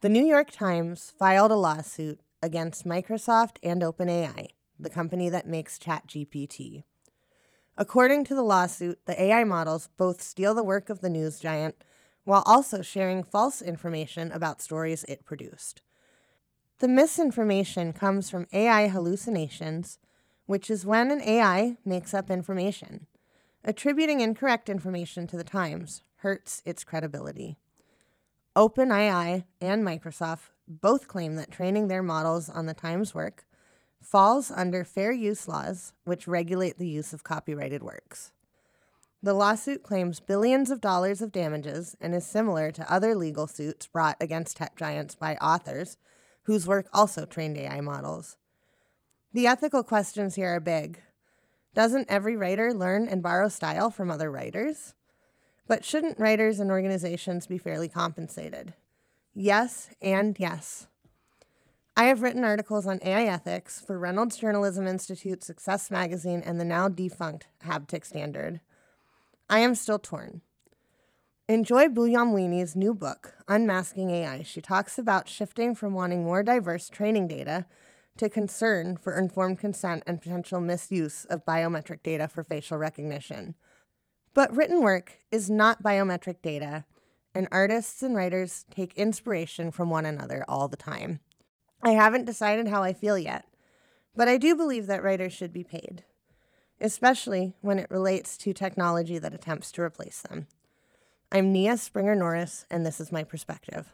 The New York Times filed a lawsuit against Microsoft and OpenAI, the company that makes ChatGPT. According to the lawsuit, the AI models both steal the work of the news giant while also sharing false information about stories it produced. The misinformation comes from AI hallucinations, which is when an AI makes up information. Attributing incorrect information to the Times hurts its credibility. OpenAI and Microsoft both claim that training their models on the Times work falls under fair use laws, which regulate the use of copyrighted works. The lawsuit claims billions of dollars of damages and is similar to other legal suits brought against tech giants by authors whose work also trained AI models. The ethical questions here are big. Doesn't every writer learn and borrow style from other writers? But shouldn't writers and organizations be fairly compensated? Yes, and yes. I have written articles on AI ethics for Reynolds Journalism Institute, Success Magazine, and the now defunct Haptic Standard. I am still torn. In Joy Buolamwini's new book, Unmasking AI, she talks about shifting from wanting more diverse training data to concern for informed consent and potential misuse of biometric data for facial recognition. But written work is not biometric data, and artists and writers take inspiration from one another all the time. I haven't decided how I feel yet, but I do believe that writers should be paid, especially when it relates to technology that attempts to replace them. I'm Nia Springer Norris, and this is my perspective.